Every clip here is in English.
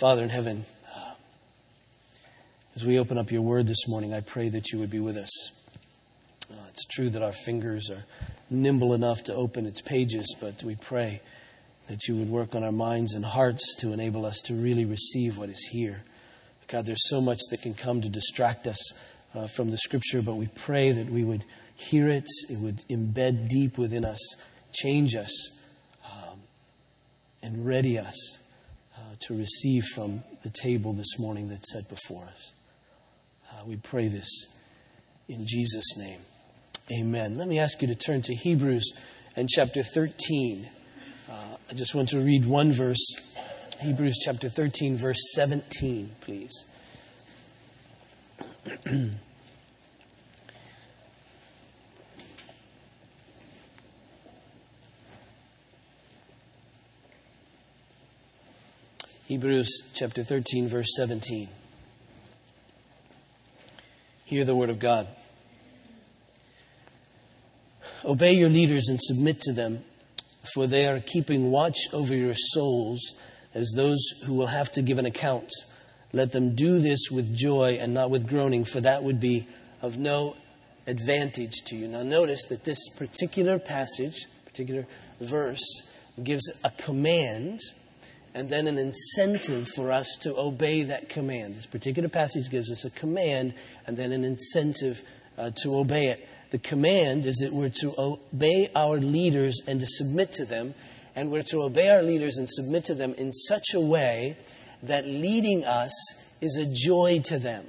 Father in heaven, uh, as we open up your word this morning, I pray that you would be with us. Uh, it's true that our fingers are nimble enough to open its pages, but we pray that you would work on our minds and hearts to enable us to really receive what is here. God, there's so much that can come to distract us uh, from the scripture, but we pray that we would hear it, it would embed deep within us, change us, um, and ready us uh, to receive from the table this morning that's set before us. Uh, we pray this in Jesus' name. Amen. Let me ask you to turn to Hebrews and chapter 13. Uh, I just want to read one verse, Hebrews chapter 13, verse 17, please. Hebrews chapter 13, verse 17. Hear the word of God. Obey your leaders and submit to them, for they are keeping watch over your souls as those who will have to give an account. Let them do this with joy and not with groaning, for that would be of no advantage to you. Now, notice that this particular passage, particular verse, gives a command and then an incentive for us to obey that command. This particular passage gives us a command and then an incentive uh, to obey it. The command is that we're to obey our leaders and to submit to them, and we're to obey our leaders and submit to them in such a way that leading us is a joy to them.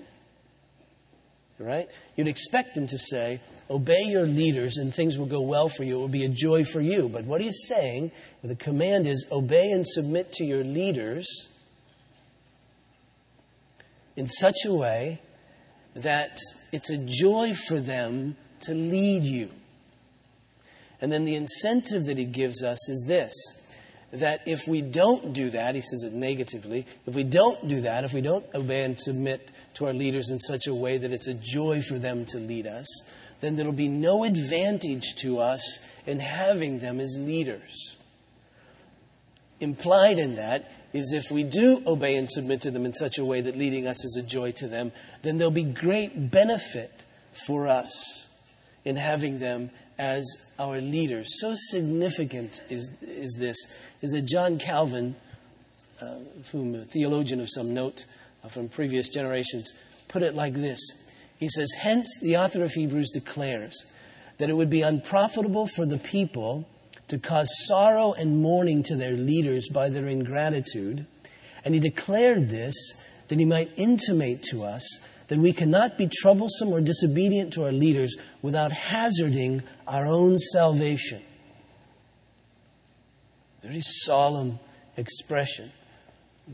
Right? You'd expect them to say, Obey your leaders and things will go well for you. It will be a joy for you. But what he's saying, the command is obey and submit to your leaders in such a way that it's a joy for them to lead you. And then the incentive that he gives us is this that if we don't do that, he says it negatively, if we don't do that, if we don't obey and submit to our leaders in such a way that it's a joy for them to lead us, then there'll be no advantage to us in having them as leaders. Implied in that is if we do obey and submit to them in such a way that leading us is a joy to them, then there'll be great benefit for us in having them as our leaders. So significant is, is this, is that John Calvin, uh, whom a theologian of some note uh, from previous generations, put it like this he says, Hence, the author of Hebrews declares that it would be unprofitable for the people to cause sorrow and mourning to their leaders by their ingratitude. And he declared this that he might intimate to us that we cannot be troublesome or disobedient to our leaders without hazarding our own salvation. Very solemn expression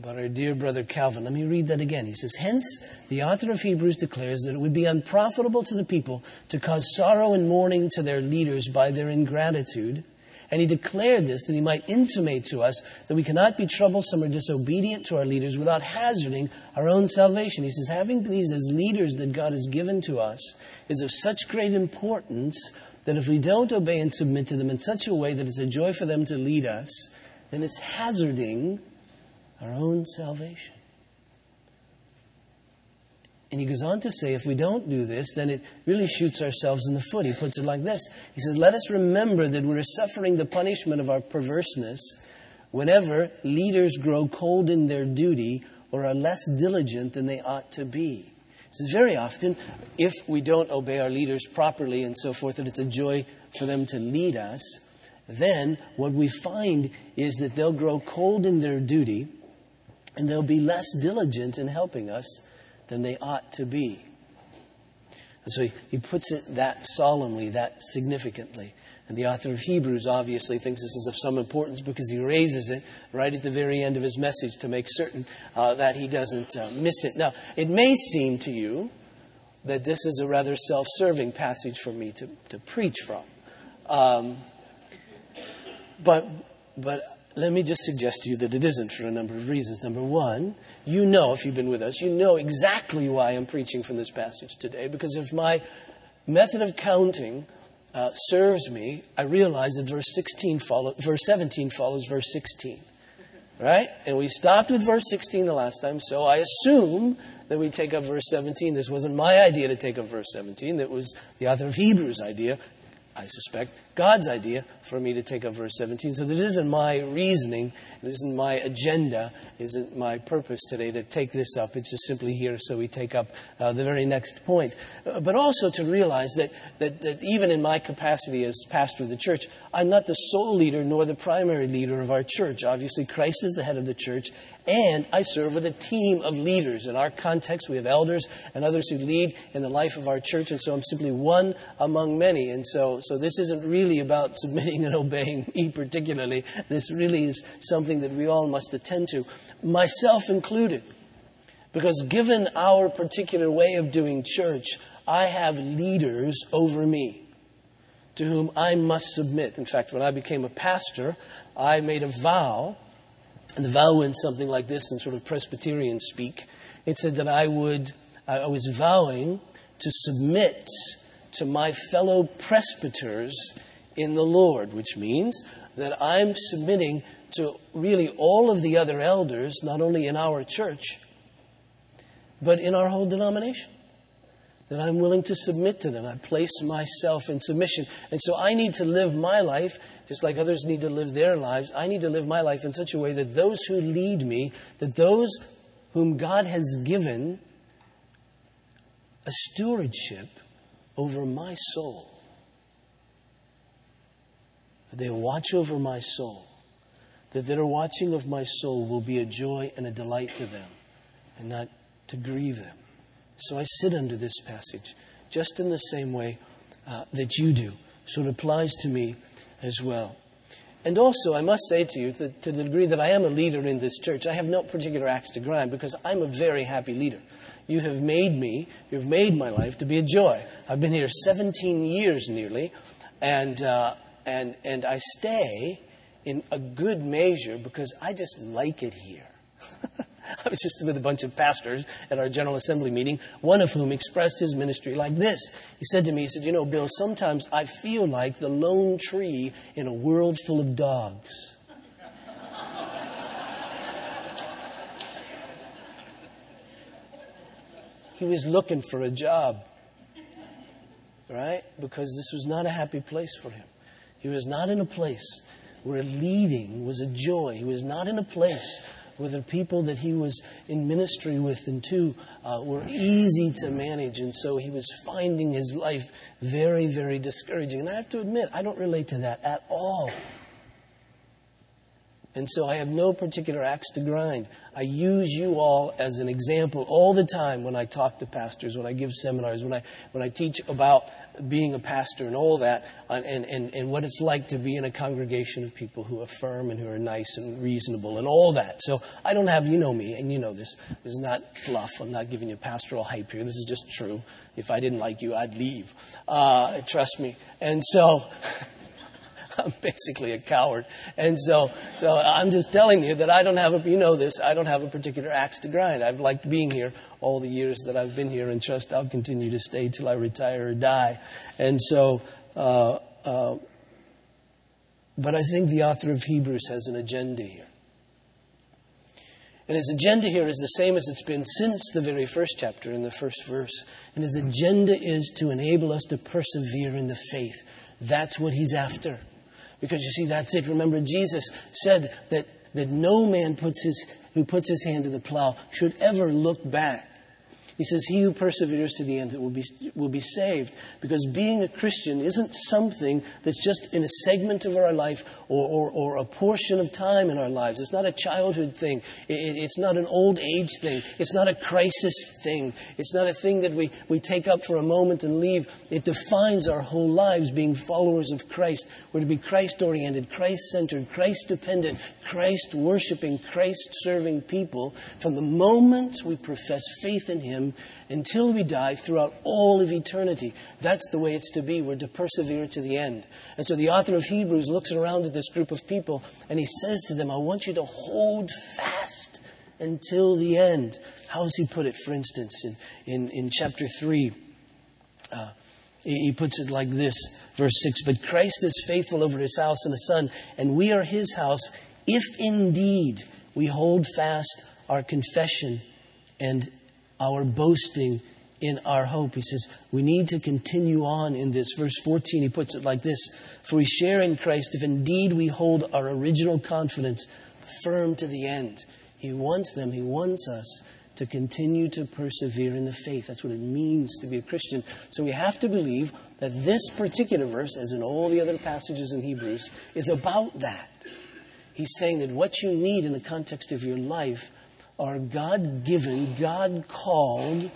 but our dear brother Calvin. Let me read that again. He says, Hence, the author of Hebrews declares that it would be unprofitable to the people to cause sorrow and mourning to their leaders by their ingratitude. And he declared this that he might intimate to us that we cannot be troublesome or disobedient to our leaders without hazarding our own salvation. He says, having these as leaders that God has given to us is of such great importance that if we don't obey and submit to them in such a way that it's a joy for them to lead us, then it's hazarding our own salvation. And he goes on to say, if we don't do this, then it really shoots ourselves in the foot. He puts it like this He says, Let us remember that we're suffering the punishment of our perverseness whenever leaders grow cold in their duty or are less diligent than they ought to be. He says, very often, if we don't obey our leaders properly and so forth, that it's a joy for them to lead us, then what we find is that they'll grow cold in their duty and they'll be less diligent in helping us than they ought to be. And so he, he puts it that solemnly, that significantly. And the author of Hebrews obviously thinks this is of some importance because he raises it right at the very end of his message to make certain uh, that he doesn't uh, miss it. Now, it may seem to you that this is a rather self serving passage for me to, to preach from. Um, but, but let me just suggest to you that it isn't for a number of reasons. Number one, you know, if you've been with us, you know exactly why I'm preaching from this passage today, because if my method of counting uh, serves me, I realize that verse 16 follow, verse 17 follows verse 16. Right? And we stopped with verse 16 the last time, so I assume that we take up verse 17. This wasn't my idea to take up verse 17. That was the author of Hebrews' idea. I suspect, God's idea for me to take up verse 17. So this isn't my reasoning, it isn't my agenda, isn't my purpose today to take this up. It's just simply here so we take up uh, the very next point. Uh, but also to realize that, that, that even in my capacity as pastor of the church, I'm not the sole leader nor the primary leader of our church. Obviously, Christ is the head of the church, and I serve with a team of leaders. In our context, we have elders and others who lead in the life of our church, and so I'm simply one among many. And so, so this isn't really about submitting and obeying me particularly. This really is something that we all must attend to, myself included. Because given our particular way of doing church, I have leaders over me to whom I must submit. In fact, when I became a pastor, I made a vow the vow went something like this in sort of Presbyterian speak. It said that I would, I was vowing to submit to my fellow presbyters in the Lord, which means that I'm submitting to really all of the other elders, not only in our church, but in our whole denomination. That I'm willing to submit to them. I place myself in submission. And so I need to live my life just like others need to live their lives, I need to live my life in such a way that those who lead me, that those whom God has given a stewardship over my soul, they watch over my soul, that their watching of my soul will be a joy and a delight to them and not to grieve them. So I sit under this passage just in the same way uh, that you do. So it applies to me as well. And also, I must say to you, that to the degree that I am a leader in this church, I have no particular axe to grind because I'm a very happy leader. You have made me, you've made my life to be a joy. I've been here 17 years nearly, and, uh, and, and I stay in a good measure because I just like it here. I was just with a bunch of pastors at our General Assembly meeting, one of whom expressed his ministry like this. He said to me, he said, You know, Bill, sometimes I feel like the lone tree in a world full of dogs. he was looking for a job, right? Because this was not a happy place for him. He was not in a place where leading was a joy. He was not in a place with the people that he was in ministry with, and two uh, were easy to manage. And so he was finding his life very, very discouraging. And I have to admit, I don't relate to that at all. And so I have no particular axe to grind. I use you all as an example all the time when I talk to pastors, when I give seminars, when I, when I teach about being a pastor and all that, and, and, and what it's like to be in a congregation of people who affirm and who are nice and reasonable and all that. So I don't have, you know me, and you know this. This is not fluff. I'm not giving you pastoral hype here. This is just true. If I didn't like you, I'd leave. Uh, trust me. And so. I'm basically a coward. And so, so I'm just telling you that I don't have a, you know this, I don't have a particular axe to grind. I've liked being here all the years that I've been here and trust I'll continue to stay till I retire or die. And so, uh, uh, but I think the author of Hebrews has an agenda here. And his agenda here is the same as it's been since the very first chapter in the first verse. And his agenda is to enable us to persevere in the faith. That's what he's after. Because you see, that's it. Remember, Jesus said that, that no man puts his, who puts his hand to the plow should ever look back. He says, He who perseveres to the end will be, will be saved. Because being a Christian isn't something that's just in a segment of our life or, or, or a portion of time in our lives. It's not a childhood thing. It, it, it's not an old age thing. It's not a crisis thing. It's not a thing that we, we take up for a moment and leave. It defines our whole lives being followers of Christ. We're to be Christ oriented, Christ centered, Christ dependent, Christ worshiping, Christ serving people from the moment we profess faith in Him until we die throughout all of eternity. That's the way it's to be. We're to persevere to the end. And so the author of Hebrews looks around at this group of people and he says to them, I want you to hold fast until the end. How does he put it, for instance, in, in, in chapter 3? Uh, he puts it like this, verse 6 But Christ is faithful over his house and the Son, and we are his house, if indeed we hold fast our confession and our boasting in our hope. He says we need to continue on in this. Verse 14, he puts it like this For we share in Christ if indeed we hold our original confidence firm to the end. He wants them, he wants us to continue to persevere in the faith. That's what it means to be a Christian. So we have to believe that this particular verse, as in all the other passages in Hebrews, is about that. He's saying that what you need in the context of your life are God given, God called,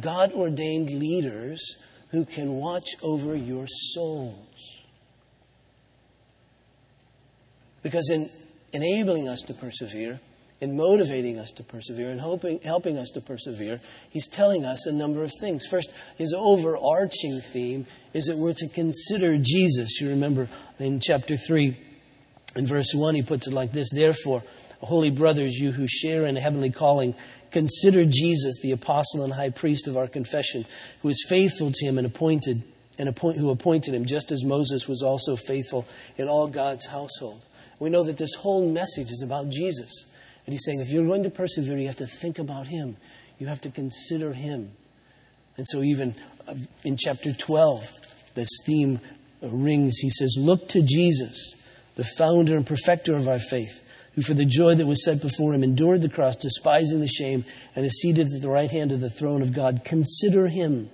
God ordained leaders who can watch over your souls. Because in enabling us to persevere, in motivating us to persevere, and hoping, helping us to persevere, he's telling us a number of things. First, his overarching theme is that we're to consider Jesus. You remember in chapter 3, in verse 1, he puts it like this Therefore, holy brothers, you who share in a heavenly calling, consider Jesus, the apostle and high priest of our confession, who is faithful to him and appointed, and appoint, who appointed him, just as Moses was also faithful in all God's household. We know that this whole message is about Jesus. And he's saying if you're going to persevere, you have to think about him. You have to consider him. And so, even uh, in chapter 12, this theme rings. He says, Look to Jesus, the founder and perfecter of our faith, who for the joy that was set before him endured the cross, despising the shame, and is seated at the right hand of the throne of God. Consider him,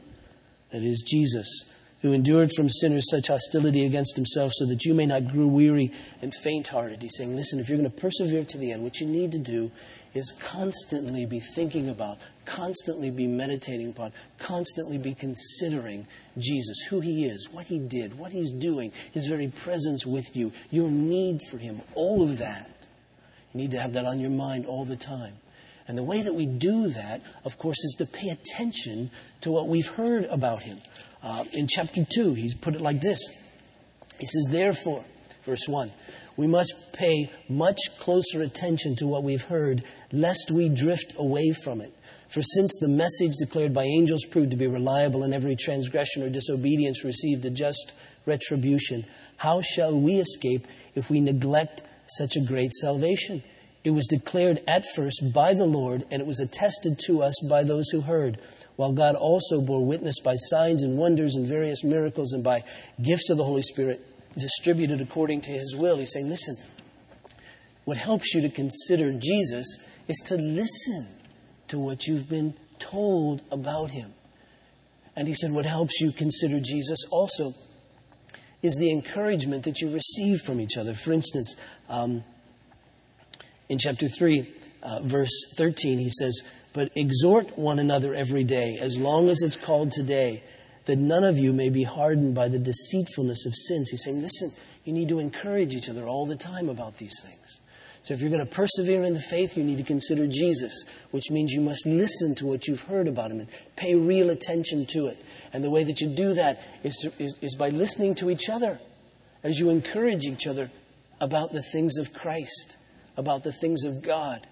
that is Jesus who endured from sinners such hostility against himself, so that you may not grow weary and faint hearted. He's saying, listen, if you're going to persevere to the end, what you need to do is constantly be thinking about, constantly be meditating upon, constantly be considering Jesus, who he is, what he did, what he's doing, his very presence with you, your need for him, all of that. You need to have that on your mind all the time. And the way that we do that, of course, is to pay attention to what we've heard about him. Uh, in chapter 2, he's put it like this He says, Therefore, verse 1, we must pay much closer attention to what we've heard, lest we drift away from it. For since the message declared by angels proved to be reliable, and every transgression or disobedience received a just retribution, how shall we escape if we neglect such a great salvation? It was declared at first by the Lord, and it was attested to us by those who heard while God also bore witness by signs and wonders and various miracles and by gifts of the Holy Spirit distributed according to his will. He's saying, listen, what helps you to consider Jesus is to listen to what you've been told about him. And he said, what helps you consider Jesus also is the encouragement that you receive from each other. For instance, um, in chapter 3, uh, verse 13, he says, but exhort one another every day, as long as it's called today, that none of you may be hardened by the deceitfulness of sins. He's saying, listen, you need to encourage each other all the time about these things. So if you're going to persevere in the faith, you need to consider Jesus, which means you must listen to what you've heard about him and pay real attention to it. And the way that you do that is, to, is, is by listening to each other as you encourage each other about the things of Christ, about the things of God.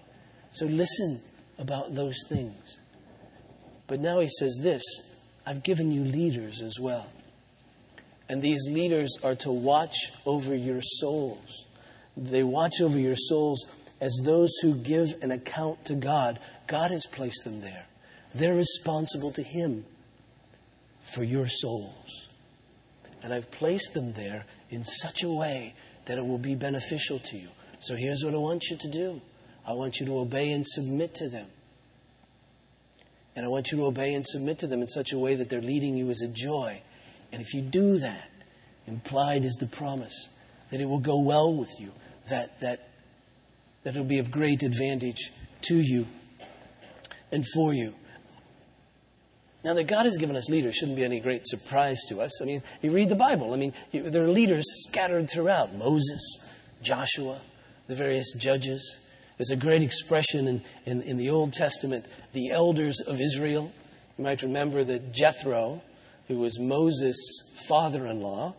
So listen about those things. But now he says this I've given you leaders as well. And these leaders are to watch over your souls. They watch over your souls as those who give an account to God. God has placed them there. They're responsible to Him for your souls. And I've placed them there in such a way that it will be beneficial to you. So here's what I want you to do I want you to obey and submit to them. And I want you to obey and submit to them in such a way that they're leading you as a joy. And if you do that, implied is the promise that it will go well with you, that, that, that it'll be of great advantage to you and for you. Now, that God has given us leaders shouldn't be any great surprise to us. I mean, you read the Bible. I mean, you, there are leaders scattered throughout Moses, Joshua, the various judges. There's a great expression in, in, in the Old Testament, the elders of Israel. You might remember that Jethro, who was Moses' father in law,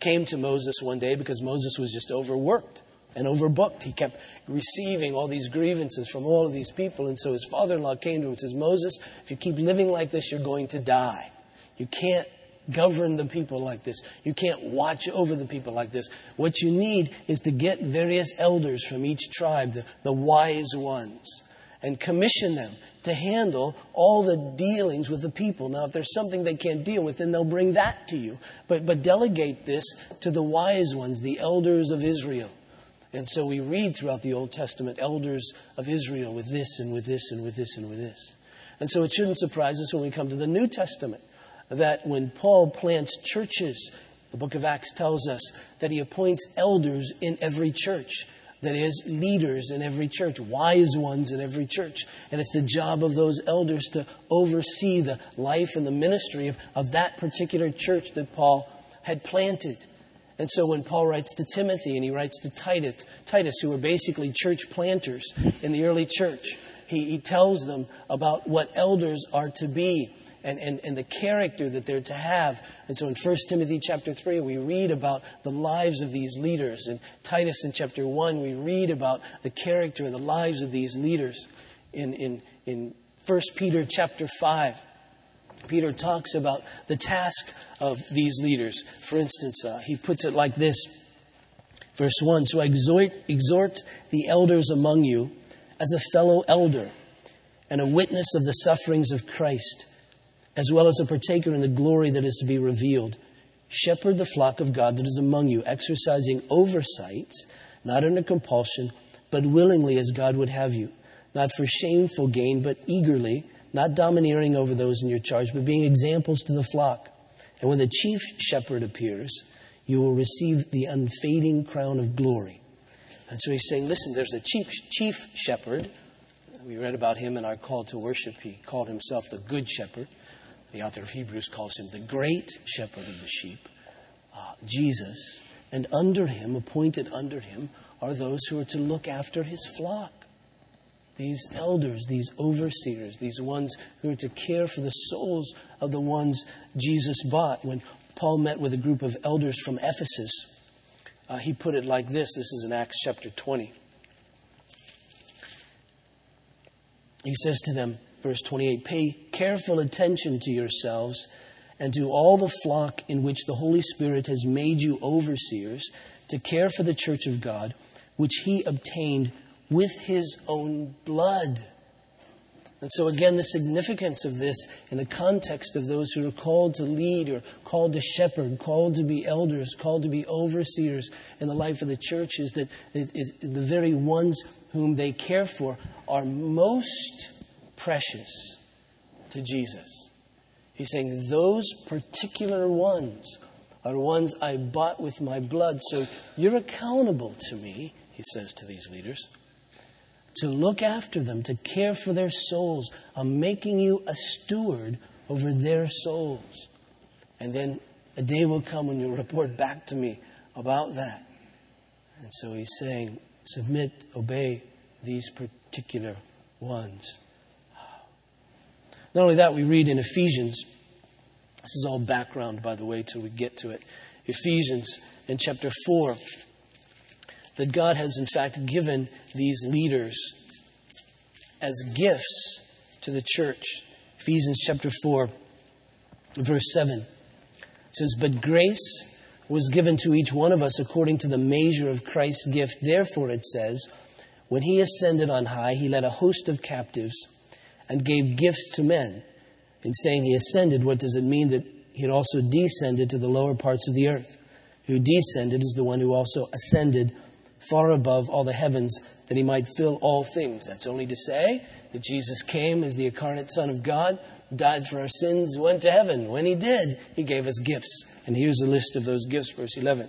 came to Moses one day because Moses was just overworked and overbooked. He kept receiving all these grievances from all of these people. And so his father in law came to him and says, Moses, if you keep living like this, you're going to die. You can't govern the people like this. You can't watch over the people like this. What you need is to get various elders from each tribe, the, the wise ones, and commission them to handle all the dealings with the people. Now, if there's something they can't deal with, then they'll bring that to you. But, but delegate this to the wise ones, the elders of Israel. And so we read throughout the Old Testament elders of Israel with this and with this and with this and with this. And so it shouldn't surprise us when we come to the New Testament that when Paul plants churches, the book of Acts tells us that he appoints elders in every church. That is, leaders in every church, wise ones in every church. And it's the job of those elders to oversee the life and the ministry of, of that particular church that Paul had planted. And so when Paul writes to Timothy and he writes to Titus, Titus, who were basically church planters in the early church, he, he tells them about what elders are to be and, and, and the character that they're to have. And so in 1 Timothy chapter 3, we read about the lives of these leaders. In Titus in chapter 1, we read about the character and the lives of these leaders. In, in, in 1 Peter chapter 5, Peter talks about the task of these leaders. For instance, uh, he puts it like this Verse 1 So I exhort, exhort the elders among you as a fellow elder and a witness of the sufferings of Christ as well as a partaker in the glory that is to be revealed. Shepherd the flock of God that is among you, exercising oversight, not under compulsion, but willingly as God would have you, not for shameful gain, but eagerly, not domineering over those in your charge, but being examples to the flock. And when the chief shepherd appears, you will receive the unfading crown of glory. And so he's saying, listen, there's a chief, chief shepherd. We read about him in our call to worship. He called himself the good shepherd. The author of Hebrews calls him the great shepherd of the sheep, uh, Jesus. And under him, appointed under him, are those who are to look after his flock. These elders, these overseers, these ones who are to care for the souls of the ones Jesus bought. When Paul met with a group of elders from Ephesus, uh, he put it like this this is in Acts chapter 20. He says to them, verse 28 Pay careful attention to yourselves and to all the flock in which the Holy Spirit has made you overseers to care for the church of God, which he obtained with his own blood. And so, again, the significance of this in the context of those who are called to lead or called to shepherd, called to be elders, called to be overseers in the life of the church is that the very ones whom they care for are most precious to Jesus. He's saying, Those particular ones are ones I bought with my blood. So you're accountable to me, he says to these leaders, to look after them, to care for their souls. I'm making you a steward over their souls. And then a day will come when you'll report back to me about that. And so he's saying, submit, obey these particular ones. Not only that, we read in Ephesians, this is all background, by the way, till we get to it. Ephesians in chapter 4, that God has in fact given these leaders as gifts to the church. Ephesians chapter 4, verse 7 says, But grace was given to each one of us according to the measure of Christ's gift. Therefore, it says, When he ascended on high, he led a host of captives and gave gifts to men. In saying he ascended, what does it mean that he had also descended to the lower parts of the earth? Who descended is the one who also ascended far above all the heavens that he might fill all things. That's only to say that Jesus came as the incarnate Son of God, died for our sins, went to heaven. When he did, he gave us gifts. And here's a list of those gifts, verse 11.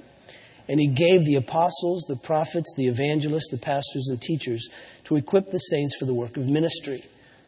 And he gave the apostles, the prophets, the evangelists, the pastors, and teachers to equip the saints for the work of ministry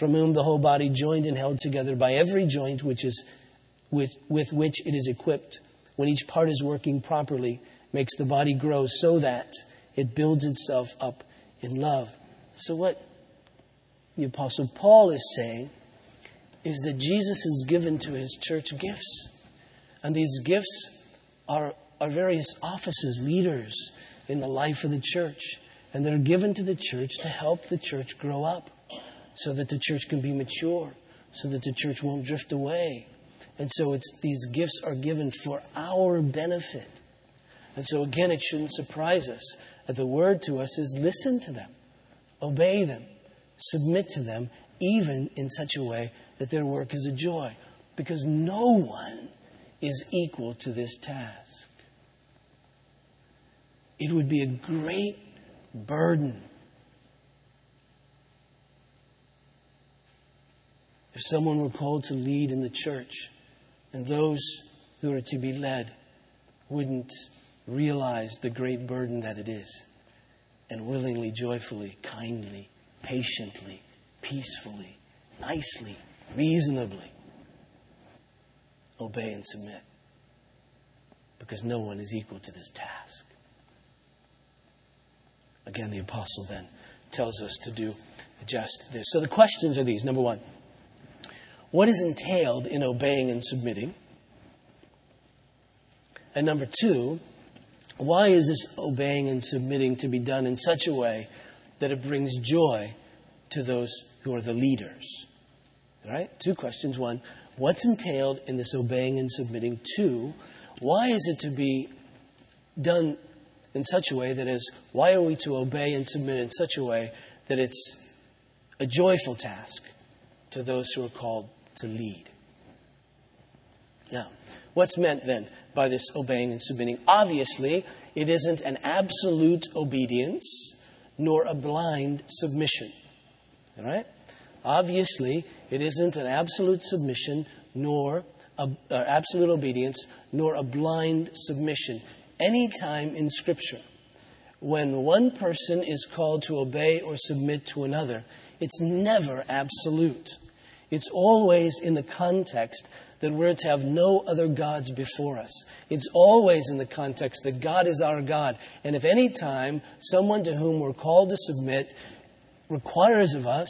from whom the whole body joined and held together by every joint which is with, with which it is equipped, when each part is working properly, makes the body grow so that it builds itself up in love. So, what the Apostle Paul is saying is that Jesus has given to his church gifts. And these gifts are, are various offices, leaders in the life of the church. And they're given to the church to help the church grow up so that the church can be mature, so that the church won't drift away. And so it's, these gifts are given for our benefit. And so again, it shouldn't surprise us that the word to us is listen to them, obey them, submit to them, even in such a way that their work is a joy. Because no one is equal to this task. It would be a great burden if someone were called to lead in the church and those who are to be led wouldn't realize the great burden that it is and willingly, joyfully, kindly, patiently, peacefully, nicely, reasonably obey and submit. Because no one is equal to this task. Again, the apostle then tells us to do just this. So the questions are these. Number one, what is entailed in obeying and submitting? And number two, why is this obeying and submitting to be done in such a way that it brings joy to those who are the leaders? All right? Two questions. One, what's entailed in this obeying and submitting? Two, why is it to be done in such a way that is, why are we to obey and submit in such a way that it's a joyful task to those who are called to lead? Now, what's meant then by this obeying and submitting? Obviously, it isn't an absolute obedience nor a blind submission. All right? Obviously, it isn't an absolute submission nor a, uh, absolute obedience nor a blind submission. Anytime in Scripture, when one person is called to obey or submit to another, it's never absolute. It's always in the context that we're to have no other gods before us. It's always in the context that God is our God. And if any time someone to whom we're called to submit requires of us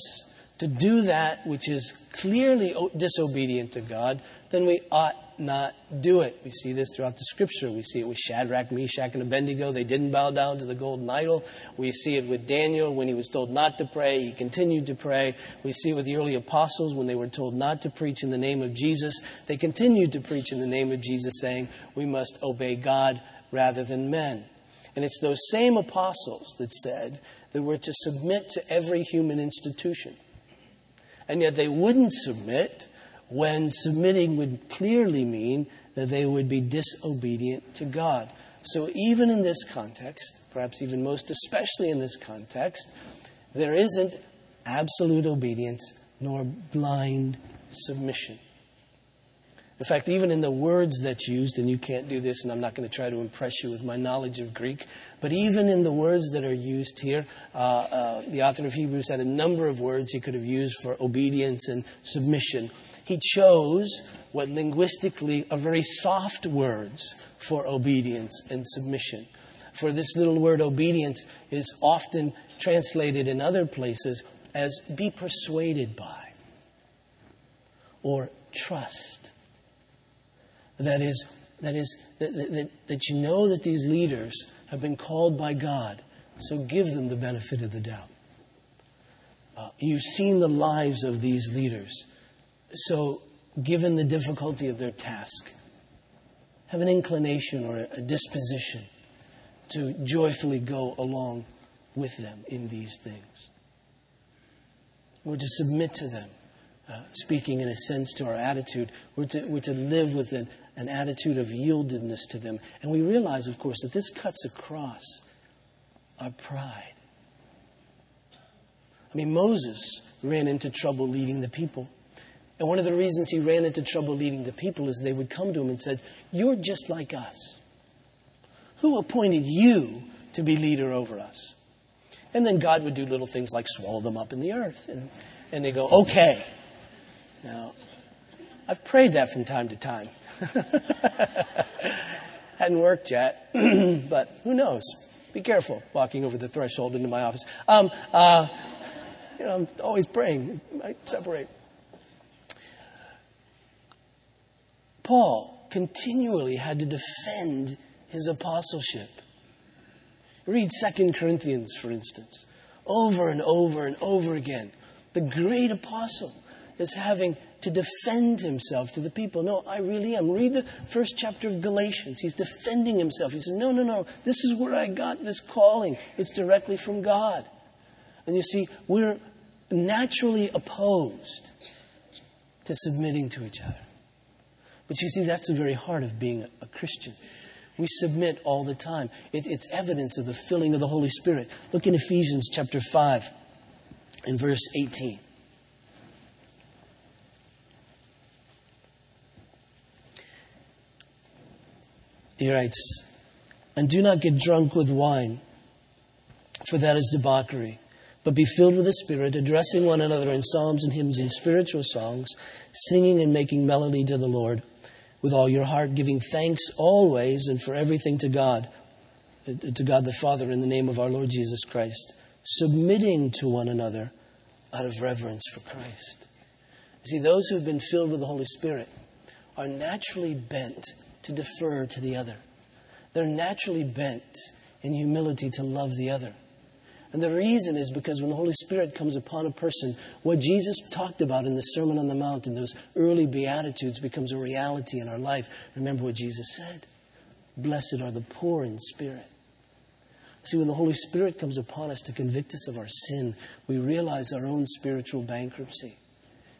to do that which is clearly disobedient to God, then we ought not do it. We see this throughout the scripture. We see it with Shadrach, Meshach, and Abednego. They didn't bow down to the golden idol. We see it with Daniel when he was told not to pray. He continued to pray. We see it with the early apostles when they were told not to preach in the name of Jesus. They continued to preach in the name of Jesus, saying, We must obey God rather than men. And it's those same apostles that said that we're to submit to every human institution and yet they wouldn't submit when submitting would clearly mean that they would be disobedient to God. So, even in this context, perhaps even most especially in this context, there isn't absolute obedience nor blind submission. In fact, even in the words that's used, and you can't do this, and I'm not going to try to impress you with my knowledge of Greek, but even in the words that are used here, uh, uh, the author of Hebrews had a number of words he could have used for obedience and submission. He chose what linguistically are very soft words for obedience and submission. For this little word obedience is often translated in other places as be persuaded by or trust that is, that, is that, that, that you know that these leaders have been called by God, so give them the benefit of the doubt. Uh, you've seen the lives of these leaders, so given the difficulty of their task, have an inclination or a disposition to joyfully go along with them in these things. We're to submit to them, uh, speaking in a sense to our attitude. We're to, we're to live with an, an attitude of yieldedness to them. And we realize, of course, that this cuts across our pride. I mean, Moses ran into trouble leading the people. And one of the reasons he ran into trouble leading the people is they would come to him and said, You're just like us. Who appointed you to be leader over us? And then God would do little things like swallow them up in the earth. And, and they go, Okay. Now, I've prayed that from time to time. Hadn't worked yet, but who knows? Be careful walking over the threshold into my office. Um, uh, you know, I'm always praying. I separate. Paul continually had to defend his apostleship. Read 2 Corinthians, for instance, over and over and over again. The great apostle is having to defend himself to the people. No, I really am. Read the first chapter of Galatians. He's defending himself. He says, No, no, no. This is where I got this calling. It's directly from God. And you see, we're naturally opposed to submitting to each other. But you see, that's the very heart of being a Christian. We submit all the time. It, it's evidence of the filling of the Holy Spirit. Look in Ephesians chapter 5 and verse 18. He writes, And do not get drunk with wine, for that is debauchery, but be filled with the Spirit, addressing one another in psalms and hymns and spiritual songs, singing and making melody to the Lord with all your heart, giving thanks always and for everything to God, uh, to God the Father, in the name of our Lord Jesus Christ, submitting to one another out of reverence for Christ. You see, those who have been filled with the Holy Spirit are naturally bent to defer to the other. They're naturally bent in humility to love the other. And the reason is because when the Holy Spirit comes upon a person, what Jesus talked about in the Sermon on the Mount and those early Beatitudes becomes a reality in our life. Remember what Jesus said Blessed are the poor in spirit. See, when the Holy Spirit comes upon us to convict us of our sin, we realize our own spiritual bankruptcy.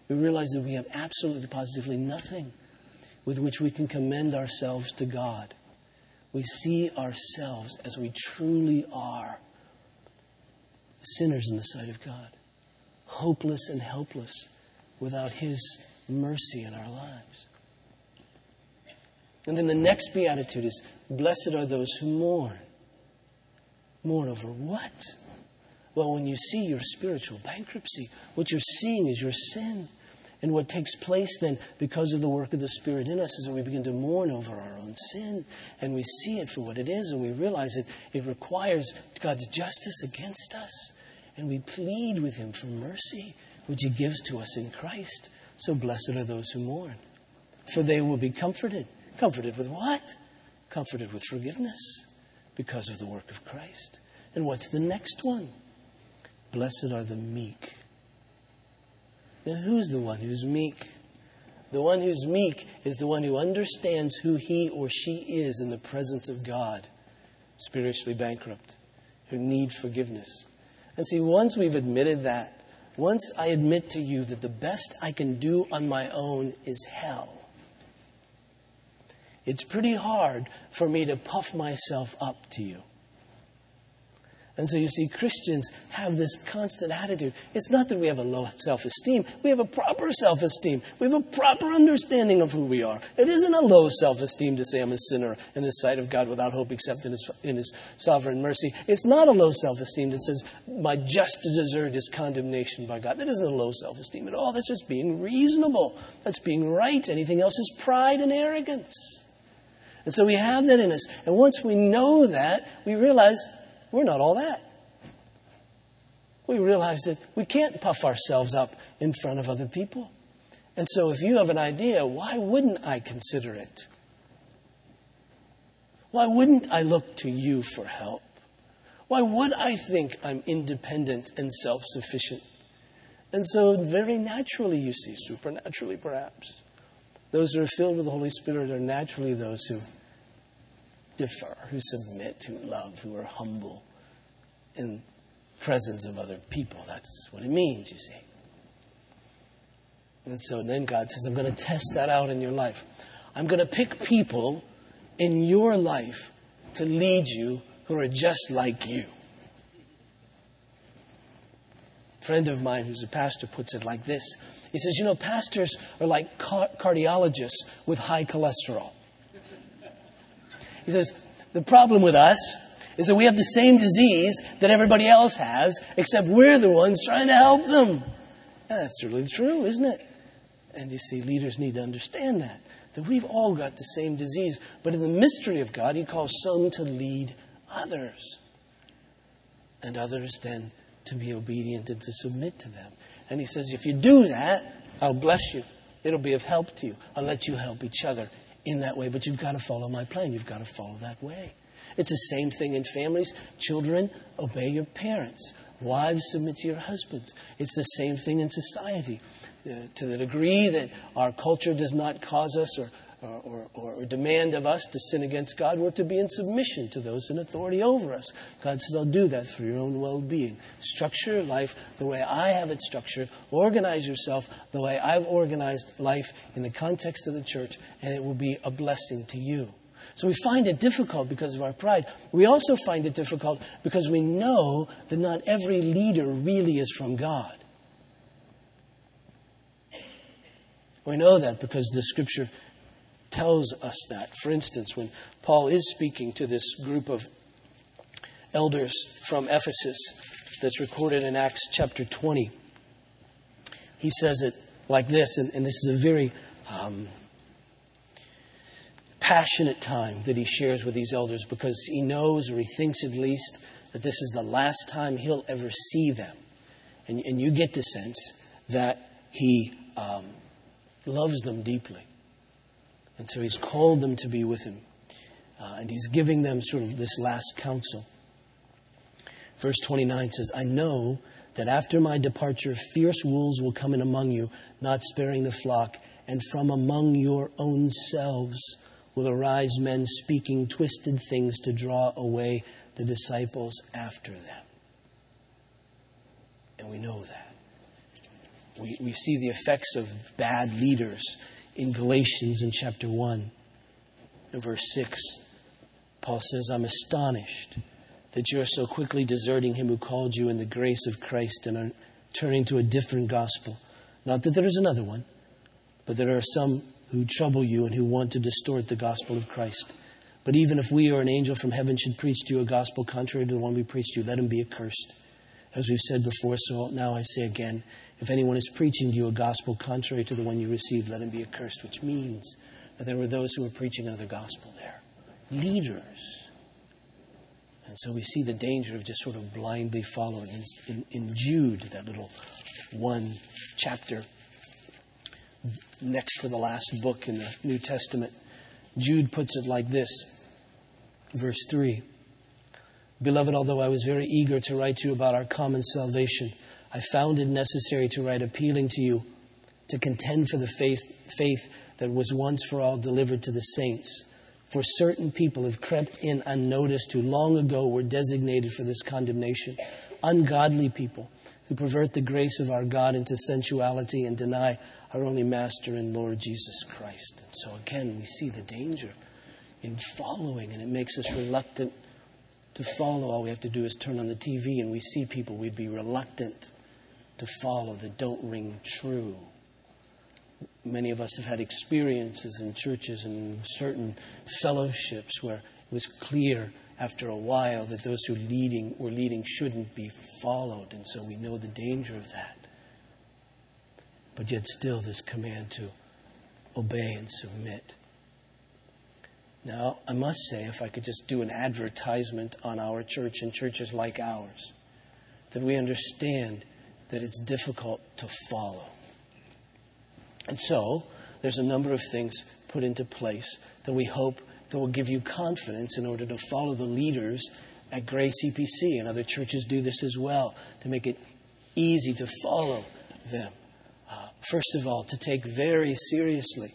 We realize that we have absolutely, positively nothing with which we can commend ourselves to God. We see ourselves as we truly are sinners in the sight of God, hopeless and helpless without His mercy in our lives. And then the next beatitude is Blessed are those who mourn. Mourn over what? Well, when you see your spiritual bankruptcy, what you're seeing is your sin. And what takes place then, because of the work of the Spirit in us, is that we begin to mourn over our own sin. And we see it for what it is, and we realize that it requires God's justice against us. And we plead with Him for mercy, which He gives to us in Christ. So blessed are those who mourn, for they will be comforted. Comforted with what? Comforted with forgiveness because of the work of Christ. And what's the next one? Blessed are the meek now, who's the one who's meek? The one who's meek is the one who understands who he or she is in the presence of God, spiritually bankrupt, who need forgiveness. And see, once we've admitted that, once I admit to you that the best I can do on my own is hell, it's pretty hard for me to puff myself up to you. And so you see, Christians have this constant attitude. It's not that we have a low self esteem, we have a proper self esteem. We have a proper understanding of who we are. It isn't a low self esteem to say I'm a sinner in the sight of God without hope except in His, in his sovereign mercy. It's not a low self esteem that says my just desert is condemnation by God. That isn't a low self esteem at all. That's just being reasonable, that's being right. Anything else is pride and arrogance. And so we have that in us. And once we know that, we realize we're not all that. We realize that we can't puff ourselves up in front of other people. And so, if you have an idea, why wouldn't I consider it? Why wouldn't I look to you for help? Why would I think I'm independent and self sufficient? And so, very naturally, you see, supernaturally perhaps, those who are filled with the Holy Spirit are naturally those who defer, who submit, who love, who are humble in presence of other people. That's what it means, you see. And so then God says, I'm going to test that out in your life. I'm going to pick people in your life to lead you who are just like you. A friend of mine who's a pastor puts it like this. He says, You know, pastors are like car- cardiologists with high cholesterol. He says, the problem with us is that we have the same disease that everybody else has, except we're the ones trying to help them. And that's really true, isn't it? And you see, leaders need to understand that, that we've all got the same disease. But in the mystery of God, He calls some to lead others, and others then to be obedient and to submit to them. And He says, if you do that, I'll bless you. It'll be of help to you. I'll let you help each other in that way, but you've got to follow my plan. You've got to follow that way. It's the same thing in families. Children, obey your parents. Wives, submit to your husbands. It's the same thing in society. Uh, to the degree that our culture does not cause us or, Uh, or, or, or, demand of us to sin against God, we're to be in submission to those in authority over us. God says, I'll do that for your own well being. Structure your life the way I have it structured. Organize yourself the way I've organized life in the context of the church, and it will be a blessing to you. So we find it difficult because of our pride. We also find it difficult because we know that not every leader really is from God. We know that because the scripture tells us that. For instance, when Paul is speaking to this group of elders from Ephesus that's recorded in Acts chapter 20, he says it like this, and, and this is a very um, passionate time that he shares with these elders because he knows, or he thinks at least, that this is the last time he'll ever see them. And, and you get the sense that he um, loves them deeply. And so he's called them to be with him. Uh, and he's giving them sort of this last counsel. Verse 29 says, I know that after my departure, fierce wolves will come in among you, not sparing the flock, and from among your own selves will arise men speaking twisted things to draw away the disciples after them. And we know that. We, we see the effects of bad leaders in Galatians in chapter 1 in verse 6. Paul says, I'm astonished that you are so quickly deserting him who called you in the grace of Christ and are turning to a different gospel. Not that there is another one, but there are some who trouble you and who want to distort the gospel of Christ. But even if we or an angel from heaven should preach to you a gospel contrary to the one we preached to you, let him be accursed. As we've said before, so now I say again if anyone is preaching to you a gospel contrary to the one you received, let him be accursed, which means that there were those who were preaching another gospel there. Leaders. And so we see the danger of just sort of blindly following. In, in, Jude, that little one chapter next to the last book in the New Testament. Jude puts it like this, verse 3 Beloved, although I was very eager to write to you about our common salvation, I found it necessary to write appealing to you to contend for the faith, faith that was once for all delivered to the saints. For certain people have crept in unnoticed who long ago were designated for this condemnation. Ungodly people who pervert the grace of our God into sensuality and deny our only Master and Lord Jesus Christ. And so again, we see the danger in following, and it makes us reluctant to follow. All we have to do is turn on the TV and we see people we'd be reluctant to follow that don't ring true. Many of us have had experiences in churches and certain fellowships where it was clear after a while that those who leading were leading shouldn't be followed, and so we know the danger of that but yet still this command to obey and submit. Now, I must say, if I could just do an advertisement on our church and churches like ours, that we understand that it's difficult to follow. And so, there's a number of things put into place that we hope that will give you confidence in order to follow the leaders at Grace EPC. And other churches do this as well to make it easy to follow them. Uh, first of all, to take very seriously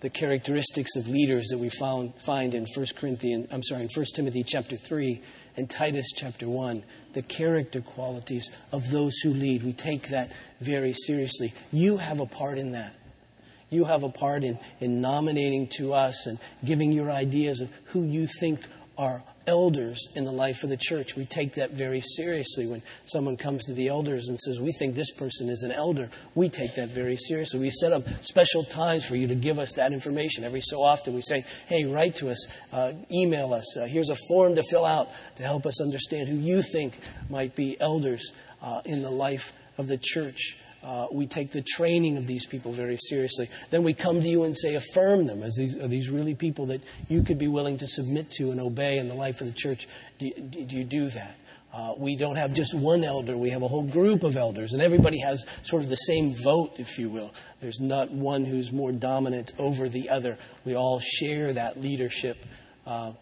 the characteristics of leaders that we found, find in 1 Corinthians, I'm sorry, in 1 Timothy chapter 3 and Titus chapter 1, the character qualities of those who lead. We take that very seriously. You have a part in that. You have a part in, in nominating to us and giving your ideas of who you think are elders in the life of the church. We take that very seriously. When someone comes to the elders and says, We think this person is an elder, we take that very seriously. We set up special times for you to give us that information. Every so often we say, Hey, write to us, uh, email us. Uh, here's a form to fill out to help us understand who you think might be elders uh, in the life of the church. Uh, we take the training of these people very seriously. Then we come to you and say, affirm them. As these, are these really people that you could be willing to submit to and obey in the life of the church? Do, do you do that? Uh, we don't have just one elder, we have a whole group of elders, and everybody has sort of the same vote, if you will. There's not one who's more dominant over the other. We all share that leadership uh,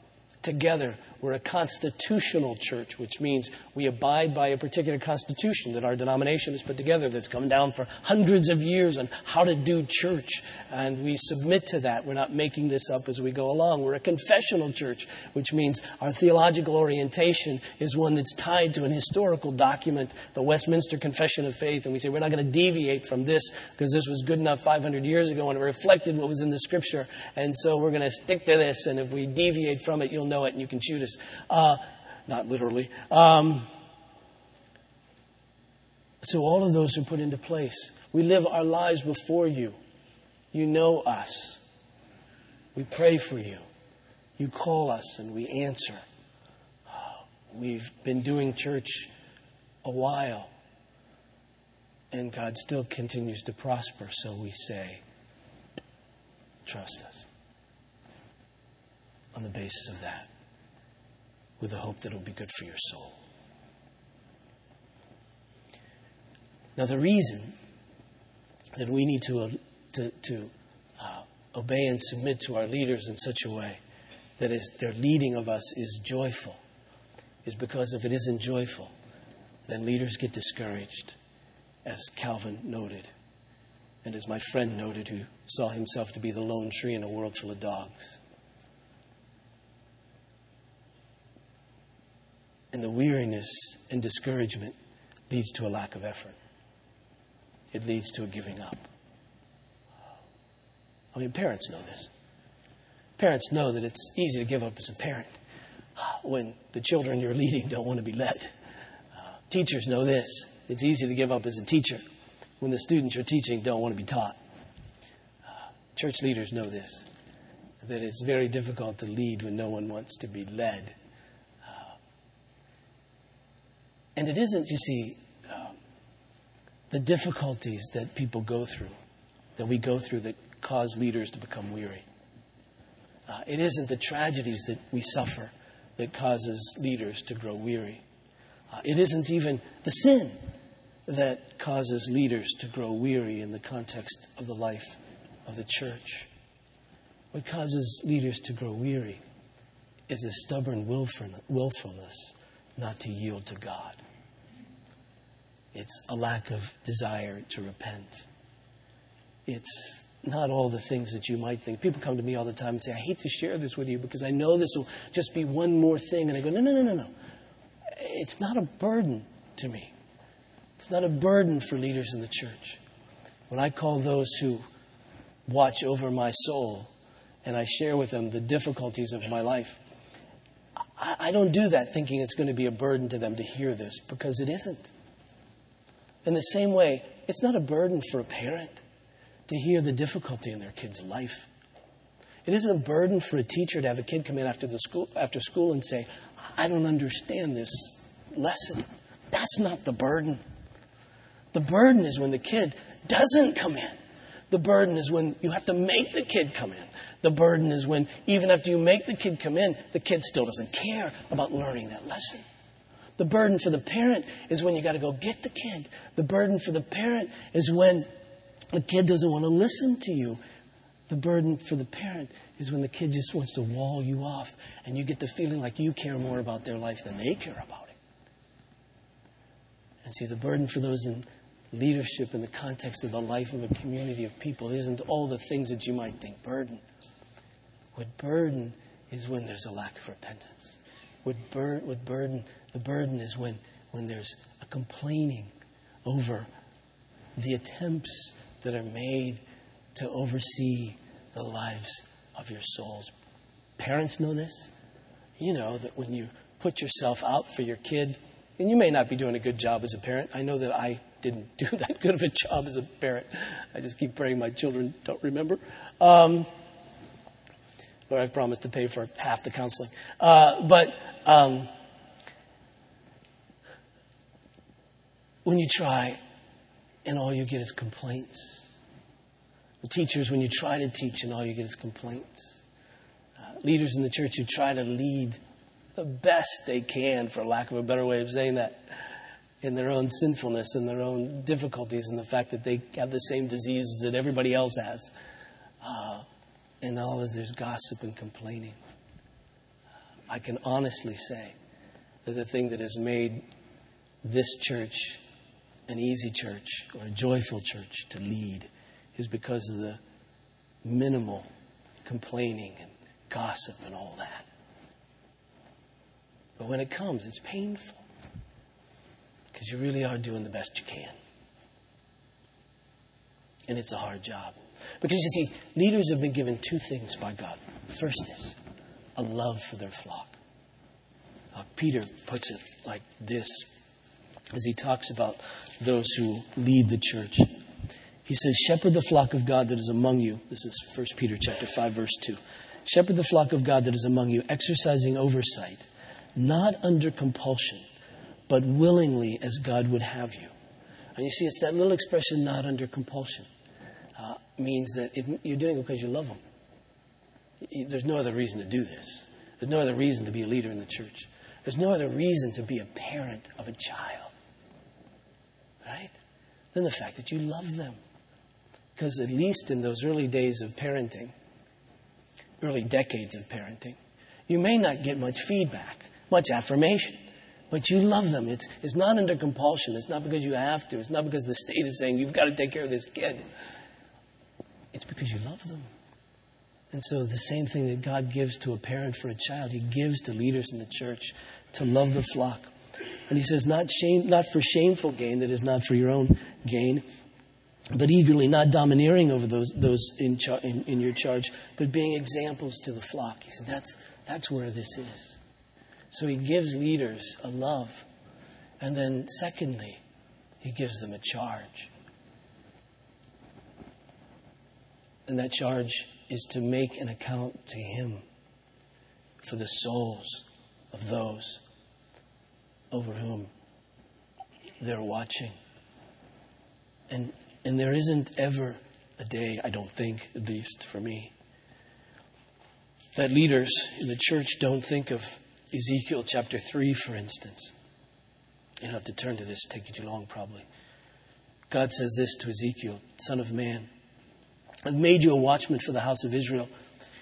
together we're a constitutional church, which means we abide by a particular constitution that our denomination has put together that's come down for hundreds of years on how to do church. And we submit to that. We're not making this up as we go along. We're a confessional church, which means our theological orientation is one that's tied to an historical document, the Westminster Confession of Faith. And we say we're not going to deviate from this because this was good enough 500 years ago and it reflected what was in the scripture. And so we're going to stick to this. And if we deviate from it, you'll know it and you can shoot us. Uh, not literally. Um, so all of those are put into place. We live our lives before you. You know us. We pray for you. You call us and we answer. We've been doing church a while, and God still continues to prosper, so we say, trust us on the basis of that with the hope that it will be good for your soul. Now, the reason that we need to, uh, to, to uh, obey and submit to our leaders in such a way that is, their leading of us is joyful is because if it isn't joyful, then leaders get discouraged, as Calvin noted, and as my friend noted, who saw himself to be the lone tree in a world full of dogs. And the weariness and discouragement leads to a lack of effort. It leads to a giving up. I mean, parents know this. Parents know that it's easy to give up as a parent when the children you're leading don't want to be led. Uh, teachers know this. It's easy to give up as a teacher when the students you're teaching don't want to be taught. Uh, church leaders know this that it's very difficult to lead when no one wants to be led. And it isn't, you see, uh, the difficulties that people go through, that we go through, that cause leaders to become weary. Uh, it isn't the tragedies that we suffer that causes leaders to grow weary. Uh, it isn't even the sin that causes leaders to grow weary in the context of the life of the church. What causes leaders to grow weary is a stubborn willfulness not to yield to God. It's a lack of desire to repent. It's not all the things that you might think. People come to me all the time and say, I hate to share this with you because I know this will just be one more thing. And I go, no, no, no, no, no. It's not a burden to me. It's not a burden for leaders in the church. When I call those who watch over my soul and I share with them the difficulties of my life, I, I don't do that thinking it's going to be a burden to them to hear this because it isn't. In the same way, it's not a burden for a parent to hear the difficulty in their kid's life. It isn't a burden for a teacher to have a kid come in after, the school, after school and say, I don't understand this lesson. That's not the burden. The burden is when the kid doesn't come in. The burden is when you have to make the kid come in. The burden is when, even after you make the kid come in, the kid still doesn't care about learning that lesson. The burden for the parent is when you got to go get the kid. The burden for the parent is when the kid doesn't want to listen to you. The burden for the parent is when the kid just wants to wall you off and you get the feeling like you care more about their life than they care about it. And see, the burden for those in leadership in the context of the life of a community of people isn't all the things that you might think burden. What burden is when there's a lack of repentance. What, bur- what burden the burden is when, when there's a complaining over the attempts that are made to oversee the lives of your souls. Parents know this. You know that when you put yourself out for your kid, and you may not be doing a good job as a parent. I know that I didn't do that good of a job as a parent. I just keep praying my children don't remember. Um, Lord, I promised to pay for half the counseling. Uh, but um, when you try and all you get is complaints. The teachers, when you try to teach, and all you get is complaints. Uh, leaders in the church who try to lead the best they can, for lack of a better way of saying that, in their own sinfulness and their own difficulties and the fact that they have the same disease that everybody else has. Uh, and all of there's gossip and complaining. I can honestly say that the thing that has made this church an easy church or a joyful church to lead is because of the minimal complaining and gossip and all that. But when it comes, it's painful because you really are doing the best you can. And it's a hard job. Because you see, leaders have been given two things by God. First is a love for their flock. Uh, Peter puts it like this as he talks about those who lead the church. He says, Shepherd the flock of God that is among you. This is 1 Peter chapter 5, verse 2. Shepherd the flock of God that is among you, exercising oversight, not under compulsion, but willingly as God would have you. And you see, it's that little expression, not under compulsion, uh, means that it, you're doing it because you love Him. There's no other reason to do this. There's no other reason to be a leader in the church. There's no other reason to be a parent of a child. Right? Than the fact that you love them. Because at least in those early days of parenting, early decades of parenting, you may not get much feedback, much affirmation, but you love them. It's, it's not under compulsion. It's not because you have to. It's not because the state is saying you've got to take care of this kid. It's because you love them. And so, the same thing that God gives to a parent for a child, He gives to leaders in the church to love the flock. And He says, not, shame, not for shameful gain, that is not for your own gain, but eagerly, not domineering over those, those in, char- in, in your charge, but being examples to the flock. He said, that's, that's where this is. So He gives leaders a love. And then, secondly, He gives them a charge. And that charge is to make an account to Him for the souls of those over whom they're watching. And, and there isn't ever a day, I don't think, at least for me, that leaders in the church don't think of Ezekiel chapter 3, for instance. You don't have to turn to this, take you too long probably. God says this to Ezekiel, Son of man, I've made you a watchman for the house of Israel.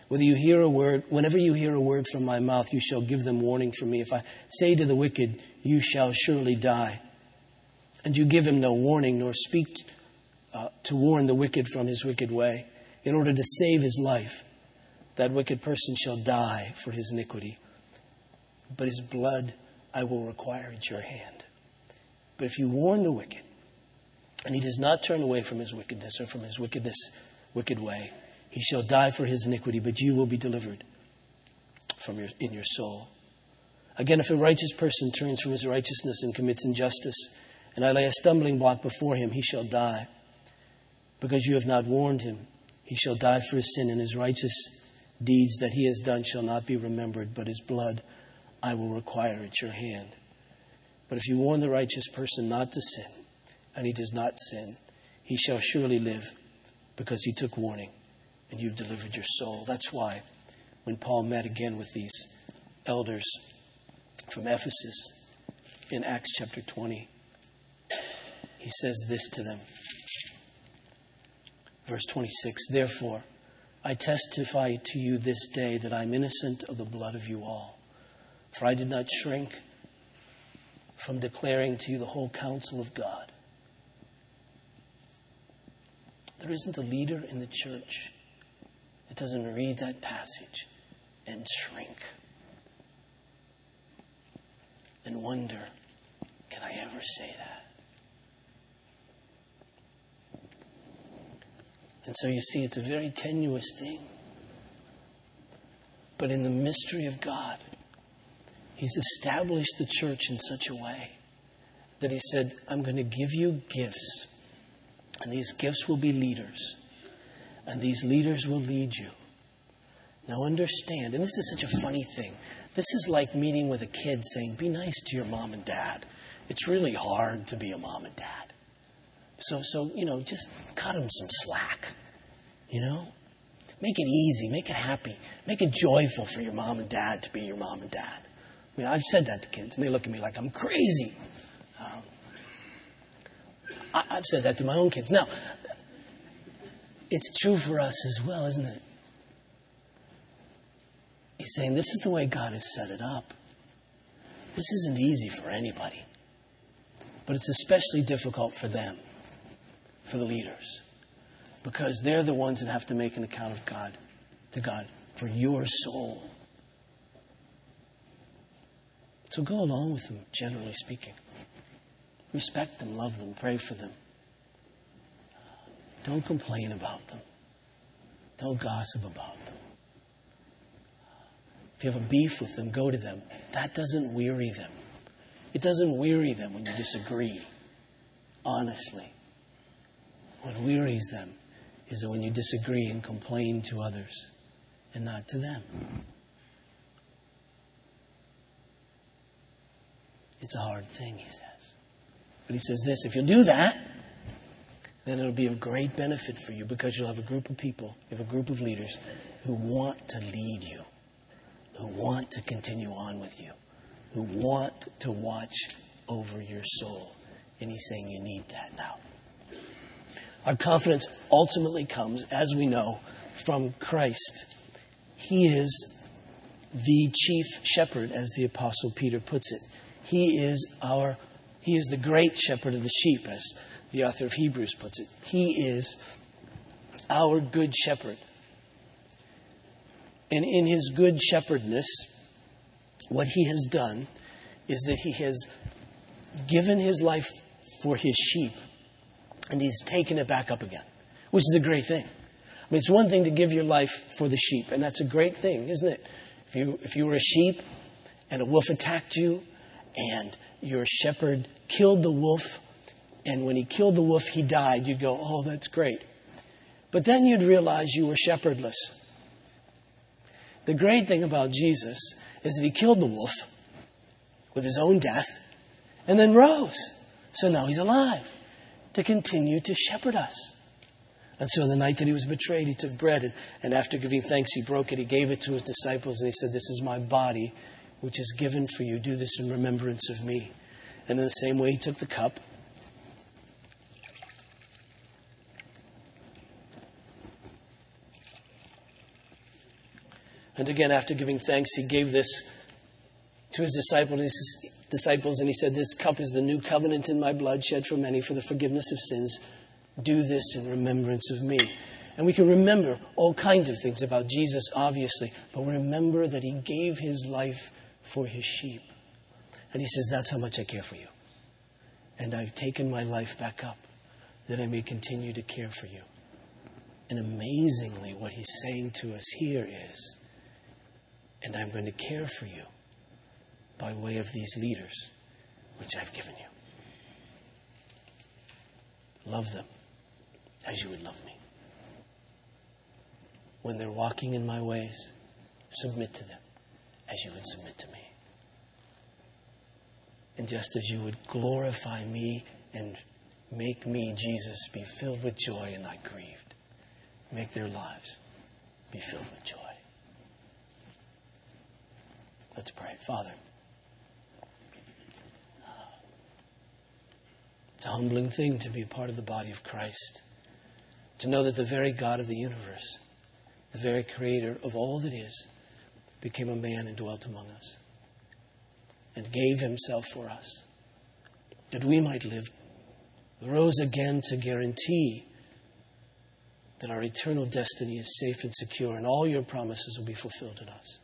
Whether you hear a word, whenever you hear a word from my mouth, you shall give them warning from me. If I say to the wicked, you shall surely die, and you give him no warning, nor speak uh, to warn the wicked from his wicked way, in order to save his life, that wicked person shall die for his iniquity. But his blood I will require at your hand. But if you warn the wicked, and he does not turn away from his wickedness or from his wickedness, wicked way. He shall die for his iniquity, but you will be delivered from your, in your soul. Again, if a righteous person turns from his righteousness and commits injustice, and I lay a stumbling block before him, he shall die. Because you have not warned him, he shall die for his sin, and his righteous deeds that he has done shall not be remembered, but his blood I will require at your hand. But if you warn the righteous person not to sin, and he does not sin, he shall surely live because he took warning and you've delivered your soul. That's why when Paul met again with these elders from Ephesus in Acts chapter 20, he says this to them. Verse 26 Therefore, I testify to you this day that I'm innocent of the blood of you all. For I did not shrink from declaring to you the whole counsel of God. There isn't a leader in the church that doesn't read that passage and shrink and wonder can I ever say that? And so you see, it's a very tenuous thing. But in the mystery of God, He's established the church in such a way that He said, I'm going to give you gifts and these gifts will be leaders. And these leaders will lead you. Now understand, and this is such a funny thing. This is like meeting with a kid saying, Be nice to your mom and dad. It's really hard to be a mom and dad. So, so you know, just cut them some slack. You know? Make it easy, make it happy, make it joyful for your mom and dad to be your mom and dad. I mean, I've said that to kids, and they look at me like I'm crazy. Um, I, I've said that to my own kids. Now, it's true for us as well, isn't it? He's saying this is the way God has set it up. This isn't easy for anybody, but it's especially difficult for them, for the leaders because they're the ones that have to make an account of God to God for your soul. So go along with them, generally speaking. Respect them, love them, pray for them. Don't complain about them. Don't gossip about them. If you have a beef with them, go to them. That doesn't weary them. It doesn't weary them when you disagree, honestly. What wearies them is that when you disagree and complain to others and not to them. It's a hard thing, he says. But he says this if you'll do that, then it'll be of great benefit for you because you'll have a group of people, you have a group of leaders who want to lead you, who want to continue on with you, who want to watch over your soul. And he's saying you need that now. Our confidence ultimately comes, as we know, from Christ. He is the chief shepherd, as the Apostle Peter puts it. He is our he is the great shepherd of the sheep, as the author of Hebrews puts it. He is our good shepherd. And in his good shepherdness, what he has done is that he has given his life for his sheep and he's taken it back up again, which is a great thing. I mean, it's one thing to give your life for the sheep, and that's a great thing, isn't it? If you, if you were a sheep and a wolf attacked you, and your shepherd killed the wolf, and when he killed the wolf, he died, you'd go, oh, that's great. But then you'd realize you were shepherdless. The great thing about Jesus is that he killed the wolf with his own death and then rose. So now he's alive to continue to shepherd us. And so the night that he was betrayed, he took bread, and, and after giving thanks, he broke it. He gave it to his disciples, and he said, This is my body, which is given for you. Do this in remembrance of me. And in the same way, he took the cup. And again, after giving thanks, he gave this to his disciples and he said, This cup is the new covenant in my blood, shed for many for the forgiveness of sins. Do this in remembrance of me. And we can remember all kinds of things about Jesus, obviously, but remember that he gave his life for his sheep. And he says, That's how much I care for you. And I've taken my life back up that I may continue to care for you. And amazingly, what he's saying to us here is, And I'm going to care for you by way of these leaders which I've given you. Love them as you would love me. When they're walking in my ways, submit to them as you would submit to me. And just as you would glorify me and make me, Jesus, be filled with joy and not grieved, make their lives be filled with joy. Let's pray. Father, It's a humbling thing to be part of the body of Christ. To know that the very God of the universe, the very creator of all that is, became a man and dwelt among us and gave himself for us that we might live, rose again to guarantee that our eternal destiny is safe and secure and all your promises will be fulfilled in us.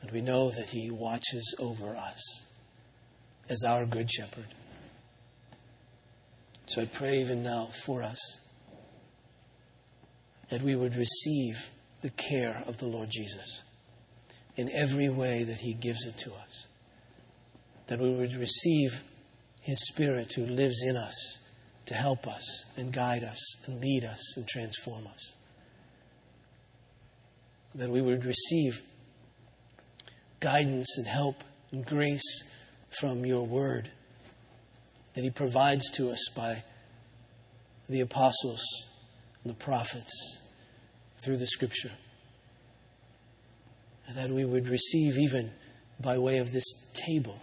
And we know that he watches over us as our good shepherd. So I pray even now for us that we would receive the care of the Lord Jesus in every way that He gives it to us. That we would receive His Spirit who lives in us to help us and guide us and lead us and transform us. That we would receive guidance and help and grace from your word that He provides to us by the apostles and the prophets through the Scripture. And that we would receive even by way of this table,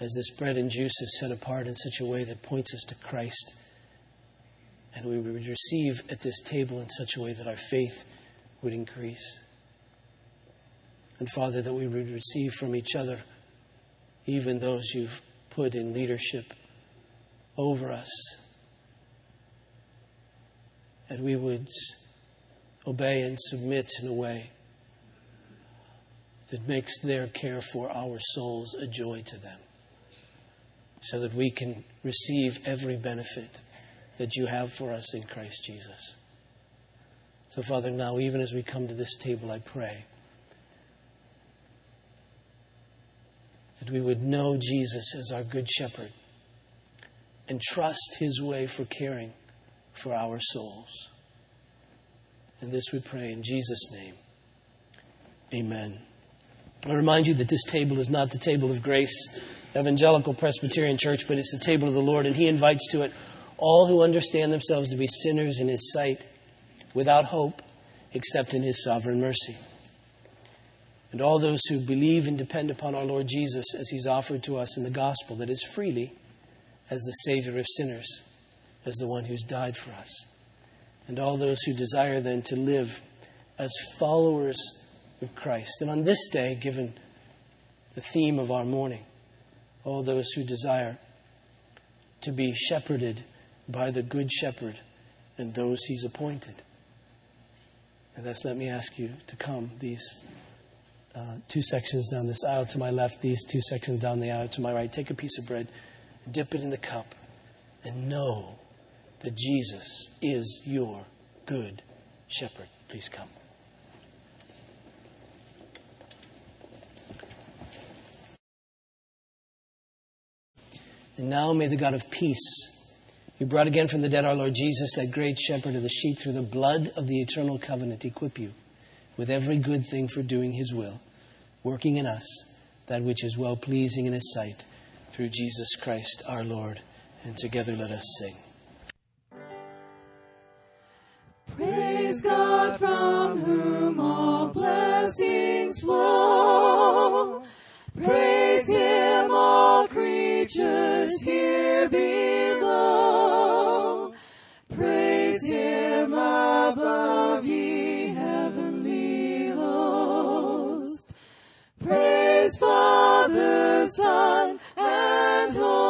as this bread and juice is set apart in such a way that points us to Christ. And we would receive at this table in such a way that our faith would increase. And Father, that we would receive from each other, even those you've put in leadership over us, that we would obey and submit in a way that makes their care for our souls a joy to them, so that we can receive every benefit that you have for us in Christ Jesus. So, Father, now, even as we come to this table, I pray that we would know Jesus as our Good Shepherd and trust His way for caring for our souls. And this we pray in Jesus' name. Amen. I remind you that this table is not the table of grace, Evangelical Presbyterian Church, but it's the table of the Lord, and He invites to it all who understand themselves to be sinners in His sight, without hope, except in His sovereign mercy. And all those who believe and depend upon our Lord Jesus as He's offered to us in the gospel, that is freely, as the Savior of sinners, as the one who's died for us. And all those who desire then to live as followers of Christ. And on this day, given the theme of our morning, all those who desire to be shepherded by the Good Shepherd and those he's appointed. And thus, let me ask you to come these uh, two sections down this aisle to my left, these two sections down the aisle to my right. Take a piece of bread, dip it in the cup, and know that Jesus is your good shepherd. Please come. And now may the God of peace, who brought again from the dead our Lord Jesus, that great shepherd of the sheep, through the blood of the eternal covenant, equip you with every good thing for doing his will, working in us that which is well pleasing in his sight, through Jesus Christ our Lord. And together let us sing. from whom all blessings flow. Praise him, all creatures here below. Praise him above, ye heavenly host. Praise Father, Son, and Holy